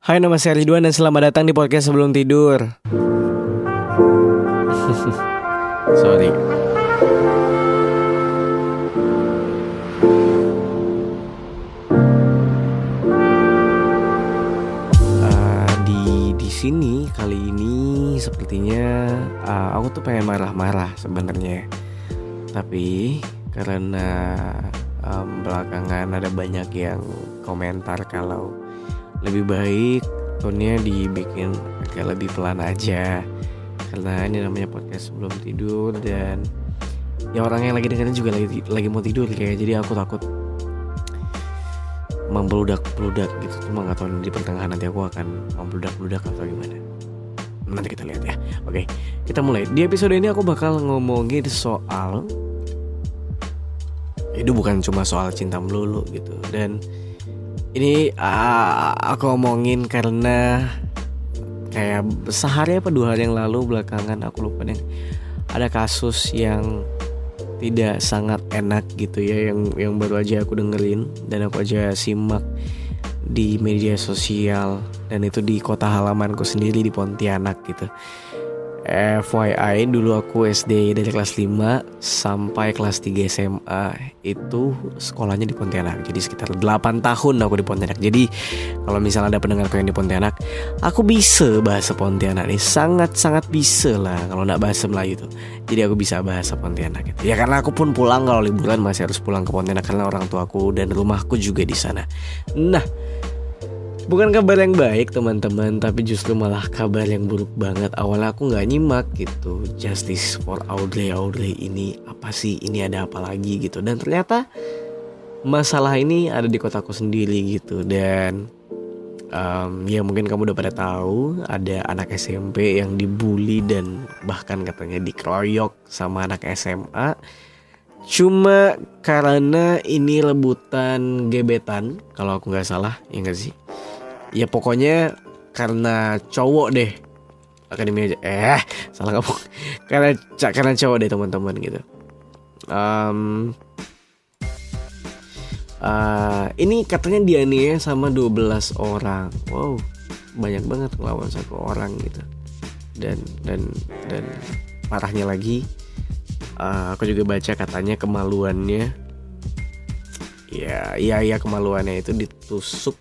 Hai nama saya Ridwan dan selamat datang di podcast sebelum tidur. Sorry. Uh, di di sini kali ini sepertinya uh, aku tuh pengen marah-marah sebenarnya. Tapi karena um, belakangan ada banyak yang komentar kalau lebih baik tone dibikin agak lebih pelan aja. Karena ini namanya podcast sebelum tidur dan ya orang yang lagi dengerin juga lagi lagi mau tidur kayak jadi aku takut membludak-bludak gitu. Cuma nggak tahu di pertengahan nanti aku akan membludak-bludak atau gimana. Nanti kita lihat ya. Oke kita mulai. Di episode ini aku bakal ngomongin soal itu bukan cuma soal cinta melulu gitu. Dan ini uh, aku ngomongin karena kayak sehari apa dua hari yang lalu belakangan aku lupa deh ada kasus yang tidak sangat enak gitu ya yang yang baru aja aku dengerin dan aku aja simak di media sosial dan itu di kota halamanku sendiri di Pontianak gitu. FYI dulu aku SD dari kelas 5 sampai kelas 3 SMA itu sekolahnya di Pontianak. Jadi sekitar 8 tahun aku di Pontianak. Jadi kalau misalnya ada pendengarku yang di Pontianak, aku bisa bahasa Pontianak nih. Sangat-sangat bisa lah kalau nggak bahasa Melayu tuh. Jadi aku bisa bahasa Pontianak gitu. Ya karena aku pun pulang kalau liburan masih harus pulang ke Pontianak karena orang tuaku dan rumahku juga di sana. Nah, Bukan kabar yang baik teman-teman Tapi justru malah kabar yang buruk banget. Awalnya aku gak nyimak gitu Justice for Audrey Audrey ini Apa sih? Ini ada apa lagi gitu. Dan ternyata Masalah ini ada di kotaku sendiri gitu. Dan um, Ya mungkin kamu udah pada tahu Ada anak SMP yang dibully Dan bahkan katanya dikeroyok Sama anak SMA Cuma karena ini rebutan gebetan Kalau aku nggak salah Ya nggak sih ya pokoknya karena cowok deh akademi aja. Eh salah kamu karena karena cowok deh teman-teman gitu. Um, uh, ini katanya dia nih sama 12 orang. Wow banyak banget ngelawan satu orang gitu. Dan dan dan parahnya lagi uh, aku juga baca katanya kemaluannya. Ya iya ya kemaluannya itu ditusuk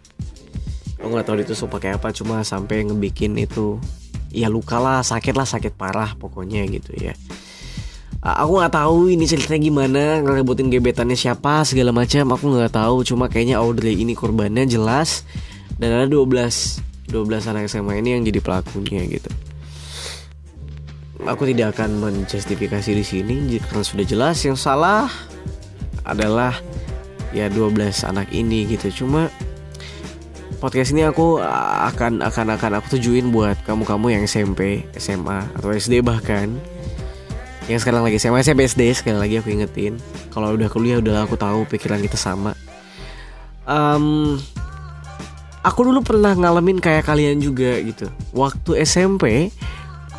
aku nggak tahu ditusuk pakai apa cuma sampai ngebikin itu ya luka lah sakit lah sakit parah pokoknya gitu ya. Aku nggak tahu ini ceritanya gimana ngerebutin gebetannya siapa segala macam aku nggak tahu. Cuma kayaknya Audrey ini korbannya jelas dan ada 12 12 anak SMA ini yang jadi pelakunya gitu. Aku tidak akan menjustifikasi di sini karena sudah jelas yang salah adalah ya 12 anak ini gitu. Cuma podcast ini aku akan akan akan aku tujuin buat kamu-kamu yang SMP, SMA atau SD bahkan yang sekarang lagi SMA, SMP, SD sekali lagi aku ingetin kalau udah kuliah udah aku tahu pikiran kita sama. Um, aku dulu pernah ngalamin kayak kalian juga gitu. Waktu SMP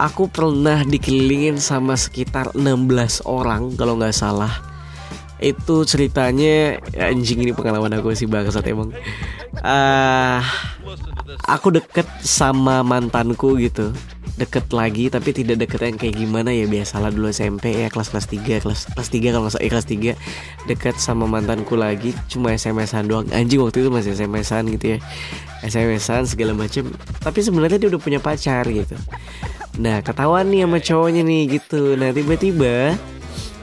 aku pernah dikelilingin sama sekitar 16 orang kalau nggak salah itu ceritanya ya anjing ini pengalaman aku sih bangsat emang uh, aku deket sama mantanku gitu. Deket lagi tapi tidak deket yang kayak gimana ya biasalah dulu SMP ya kelas kelas 3 kelas kelas 3 kalau nggak eh, kelas 3 deket sama mantanku lagi cuma SMS-an doang. Anjing waktu itu masih SMS-an gitu ya. SMS-an segala macem. Tapi sebenarnya dia udah punya pacar gitu. Nah ketahuan nih sama cowoknya nih gitu. Nah tiba-tiba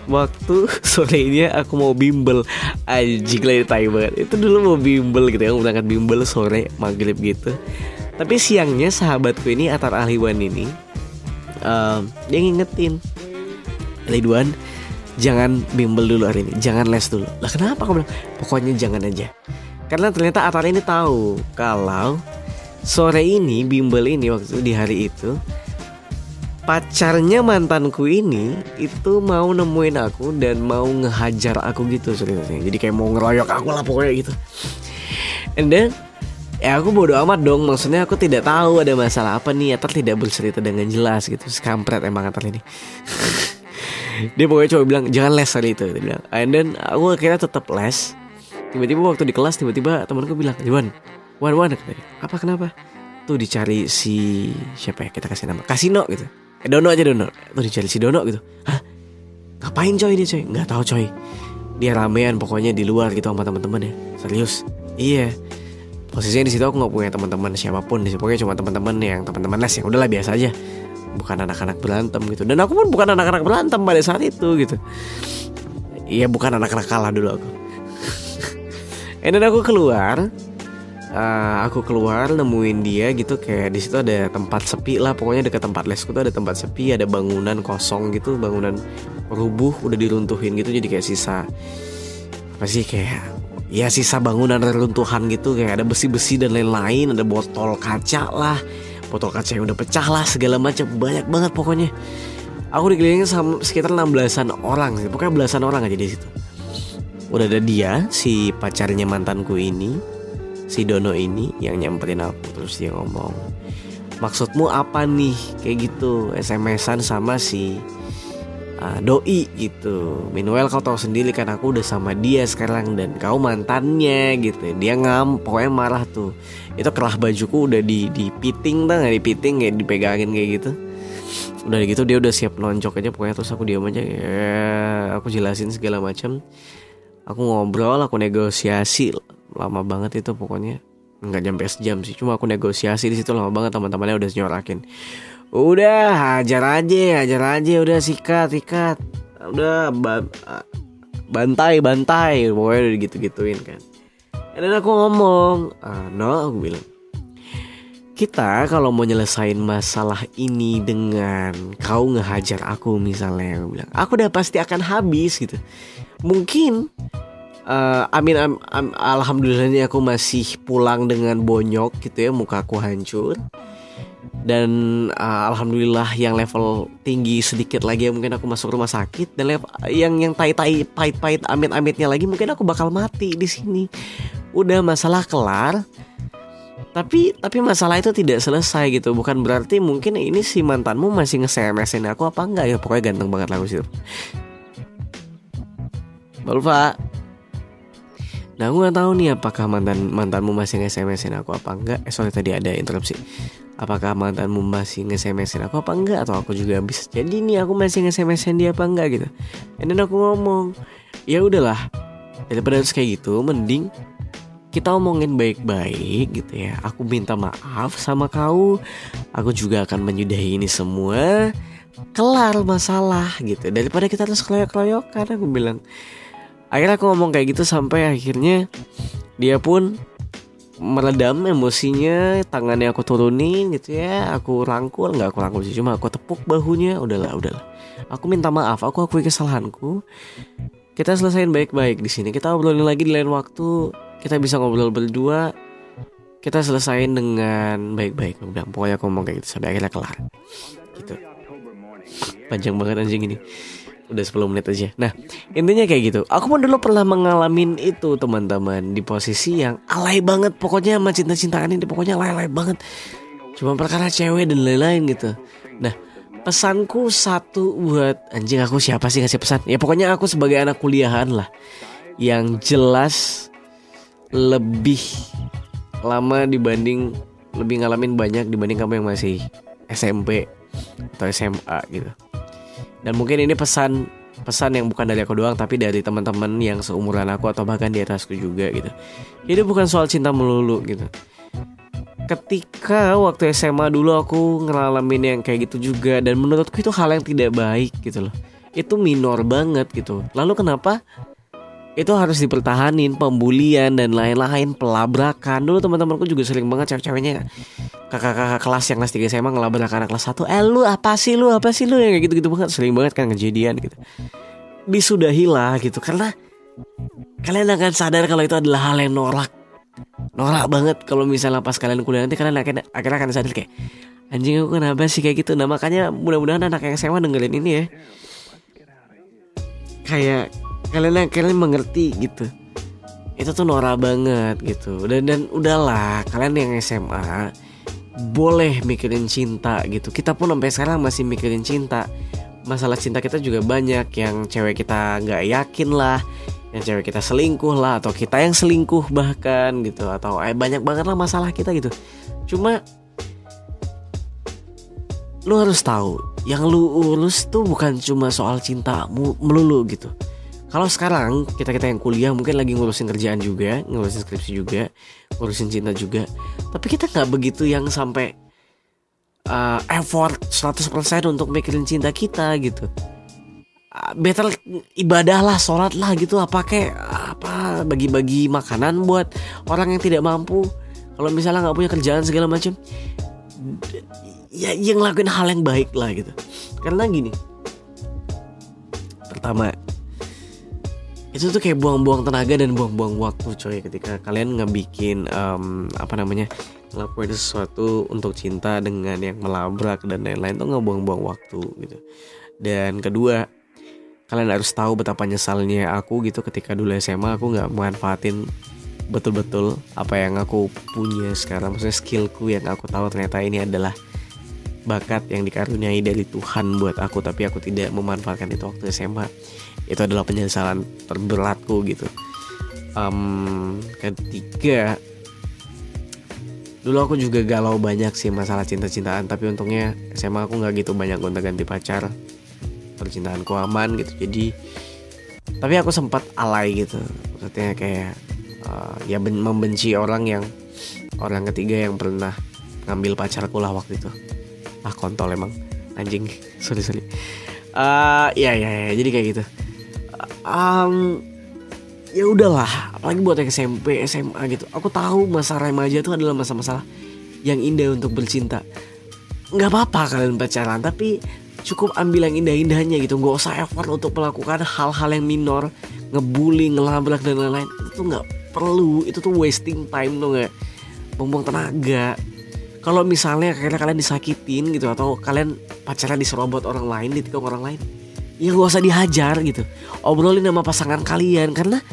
waktu sorenya aku mau bimbel. Anjing lagi banget. Itu dulu mau bimbel gitu ya berangkat bimbel sore maghrib gitu. Tapi siangnya sahabatku ini Atar Ahliwan ini um, dia ngingetin. Ridwan jangan bimbel dulu hari ini jangan les dulu. Lah kenapa? Aku bilang pokoknya jangan aja. Karena ternyata Atar ini tahu kalau sore ini bimbel ini waktu di hari itu pacarnya mantanku ini itu mau nemuin aku dan mau ngehajar aku gitu ceritanya jadi kayak mau ngeroyok aku lah pokoknya gitu. And then ya aku bodo amat dong. Maksudnya aku tidak tahu ada masalah apa nih. Atar tidak bercerita dengan jelas gitu. Skampret emang Atar ini. Dia pokoknya coba bilang jangan les kali itu dia bilang. And then aku akhirnya tetap les. Tiba-tiba waktu di kelas tiba-tiba temanku bilang Wan Wan Wan apa kenapa? Tuh dicari si siapa ya? Kita kasih nama. Kasino gitu eh Dono aja Dono. Tuh dicari si Dono gitu. Hah? Ngapain coy dia coy? Nggak tahu coy. Dia ramean pokoknya di luar gitu sama teman-teman ya. Serius? Iya. Posisinya di situ aku nggak punya teman-teman siapa pun di pokoknya cuma teman-teman yang teman-teman les yang udahlah biasa aja. Bukan anak-anak berantem gitu. Dan aku pun bukan anak-anak berantem pada saat itu gitu. Iya bukan anak-anak kalah dulu aku. Dan aku keluar uh, aku keluar nemuin dia gitu kayak di situ ada tempat sepi lah pokoknya dekat tempat lesku tuh ada tempat sepi ada bangunan kosong gitu bangunan rubuh udah diruntuhin gitu jadi kayak sisa apa sih kayak ya sisa bangunan reruntuhan gitu kayak ada besi-besi dan lain-lain ada botol kaca lah botol kaca yang udah pecah lah segala macam banyak banget pokoknya. Aku dikelilingi sekitar 16-an orang pokoknya belasan orang aja di situ. Udah ada dia si pacarnya mantanku ini si Dono ini yang nyamperin aku terus dia ngomong maksudmu apa nih? Kayak gitu SMS-an sama si uh, doi gitu. Meanwhile kau tahu sendiri kan aku udah sama dia sekarang dan kau mantannya gitu. Dia ngam pokoknya marah tuh. Itu kerah bajuku udah di di piting tuh nggak? Dipiting kayak dipegangin kayak gitu. Udah gitu dia udah siap nonjok aja pokoknya terus aku diam aja ya aku jelasin segala macam aku ngobrol aku negosiasi. Lama banget itu pokoknya. Nggak nyampe sejam sih cuma aku negosiasi di situ lama banget teman-temannya udah nyorakin. Udah hajar aja hajar aja udah sikat sikat. Udah ba bantai bantai pokoknya udah gitu gituin kan dan aku ngomong ah, no aku bilang. Kita kalau mau nyelesain masalah ini dengan kau ngehajar aku misalnya aku bilang. Aku udah pasti akan habis gitu mungkin uh, amin am, am, alhamdulillahnya aku masih pulang dengan bonyok gitu ya muka aku hancur. Dan uh, alhamdulillah yang level tinggi sedikit lagi ya mungkin aku masuk rumah sakit. Dan level, yang yang tai tai pahit pahit amit amitnya lagi mungkin aku bakal mati di sini. Udah masalah kelar tapi tapi masalah itu tidak selesai gitu. Bukan berarti mungkin ini si mantanmu masih nge-SMS-in aku apa enggak ya. Pokoknya ganteng banget lagu situ Balfa Nah aku gak tahu nih apakah mantan mantanmu masih nge-SMS-in aku apa enggak. Eh sorry tadi ada interupsi. Apakah mantanmu masih nge-SMS-in aku apa enggak? Atau aku juga bisa jadi nih aku masih nge-SMS-in dia apa enggak gitu. And then aku ngomong ya udahlah Daripada harus kayak gitu mending kita omongin baik-baik gitu ya. Aku minta maaf sama kau. Aku juga akan menyudahi ini semua. Kelar masalah gitu. Daripada kita terus keloyok-keloyokan Aku bilang akhirnya aku ngomong kayak gitu sampai akhirnya dia pun meredam emosinya tangannya aku turunin gitu ya. Aku rangkul nggak aku rangkul sih cuma aku tepuk bahunya. Udahlah udahlah. Aku minta maaf aku akui kesalahanku. Kita selesaiin baik-baik di sini. Kita obrolin lagi di lain waktu. Kita bisa ngobrol berdua. Kita selesaiin dengan baik-baik. Aku bilang pokoknya aku ngomong kayak gitu sampai akhirnya kelar. Gitu. Panjang banget anjing ini udah 10 menit aja. Nah, intinya kayak gitu. Aku pun dulu pernah mengalami itu, teman-teman, di posisi yang alay banget. Pokoknya sama cinta-cintaan ini pokoknya alay-alay banget. Cuma perkara cewek dan lain-lain gitu. Nah, pesanku satu buat anjing aku siapa sih ngasih pesan? Ya pokoknya aku sebagai anak kuliahan lah yang jelas lebih lama dibanding lebih ngalamin banyak dibanding kamu yang masih SMP atau SMA gitu. Dan mungkin ini pesan pesan yang bukan dari aku doang tapi dari teman-teman yang seumuran aku atau bahkan di atasku juga gitu. Ini bukan soal cinta melulu gitu. Ketika waktu SMA dulu aku ngalamin yang kayak gitu juga dan menurutku itu hal yang tidak baik gitu loh. Itu minor banget gitu. Lalu kenapa itu harus dipertahanin pembulian dan lain-lain pelabrakan. Dulu teman-temanku juga sering banget cewek-ceweknya kakak-kakak kelas yang kelas 3 SMA ngelabrak anak kelas 1 eh lu apa sih lu apa sih lu? Yang kayak gitu-gitu banget sering banget kan kejadian gitu. Disudahilah gitu karena kalian akan sadar kalau itu adalah hal yang norak. Norak banget kalau misalnya pas kalian kuliah nanti kalian akan akhirnya akan sadar kayak anjing aku kenapa sih kayak gitu? Nah makanya mudah-mudahan anak yang SMA dengerin ini ya. Kayak kalian kalian mengerti gitu. Itu tuh norak banget gitu. Dan dan udahlah kalian yang SMA boleh mikirin cinta gitu. Kita pun sampai sekarang masih mikirin cinta. Masalah cinta kita juga banyak. Yang cewek kita nggak yakin lah. Yang cewek kita selingkuh lah. Atau kita yang selingkuh bahkan gitu. Atau eh banyak banget lah masalah kita gitu. Cuma lu harus tahu. Yang lu urus tuh bukan cuma soal cinta melulu gitu kalau sekarang kita kita yang kuliah mungkin lagi ngurusin kerjaan juga ngurusin skripsi juga ngurusin cinta juga. Tapi kita nggak begitu yang sampai uh, effort 100% untuk mikirin cinta kita gitu. Uh, better ibadah lah sholat lah gitu. Apa kayak apa bagi-bagi makanan buat orang yang tidak mampu. Kalau misalnya nggak punya kerjaan segala macam ya yang lakuin hal yang baik lah gitu. Karena gini pertama itu tuh kayak buang-buang tenaga dan buang-buang waktu coy. Ketika kalian ngebikin um, apa namanya ngelakuin sesuatu untuk cinta dengan yang melabrak dan lain-lain tuh nggak buang-buang waktu gitu. Dan kedua kalian harus tahu betapa nyesalnya aku gitu. Ketika dulu SMA aku nggak manfaatin betul-betul apa yang aku punya sekarang. Maksudnya skillku yang aku tahu ternyata ini adalah bakat yang dikaruniai dari Tuhan buat aku tapi aku tidak memanfaatkan itu waktu SMA itu adalah penyesalan terberatku gitu. Um, ketiga dulu aku juga galau banyak sih masalah cinta-cintaan tapi untungnya SMA aku nggak gitu banyak gonta-ganti pacar. Percintaanku aman gitu jadi tapi aku sempat alay gitu. Maksudnya kayak uh, ya membenci orang yang orang ketiga yang pernah ngambil pacarku lah waktu itu ah kontol emang. Anjing sorry sorry. Uh, ya, ya ya jadi kayak gitu. Um, ya udahlah apalagi buat yang SMP SMA gitu. Aku tahu masa remaja itu adalah masa-masa yang indah untuk bercinta. Nggak apa-apa kalian pacaran tapi cukup ambil yang indah-indahnya gitu. Nggak usah effort untuk melakukan hal-hal yang minor ngebully ngelabrak dan lain-lain. Itu nggak perlu. Itu tuh wasting time tuh nggak? Buang tenaga kalau misalnya karena kalian disakitin gitu atau kalian pacaran diserobot orang lain ditikung orang lain ya gak usah dihajar gitu. Obrolin sama pasangan kalian karena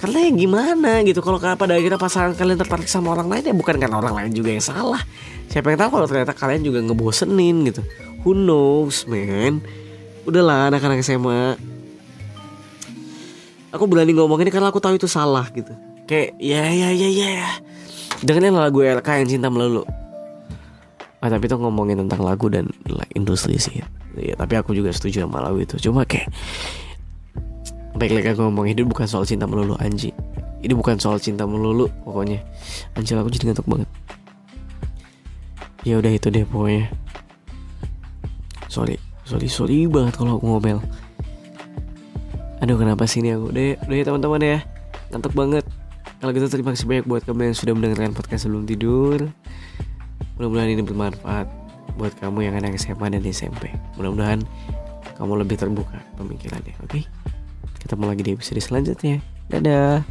karena ya gimana gitu. Kalau pada akhirnya pasangan kalian tertarik sama orang lain ya bukan karena orang lain juga yang salah. Siapa yang tahu kalau ternyata kalian juga ngebosenin gitu. Who knows man? Udahlah anak-anak SMA aku berani ngomong ini karena aku tahu itu salah gitu. Kayak ya ya ya ya. Dengerin lagu LK yang cinta melulu Ah, tapi itu ngomongin tentang lagu dan like, industri sih. Ya, tapi aku juga setuju sama lagu itu. Cuma kayak baik lagi aku ngomong hidup bukan soal cinta melulu Anji. Ini bukan soal cinta melulu pokoknya. Anjir aku jadi ngantuk banget. Ya udah itu deh pokoknya. Sorry, sorry, sorry banget kalau aku ngomel. Aduh kenapa sih ini aku Udah, udah ya teman-teman ya Ngantuk banget Kalau gitu terima kasih banyak buat kamu yang sudah mendengarkan podcast sebelum tidur Mudah-mudahan ini bermanfaat buat kamu yang anak SMA dan SMP. Mudah-mudahan kamu lebih terbuka pemikirannya, oke? Okay? Ketemu lagi di episode selanjutnya. Dadah.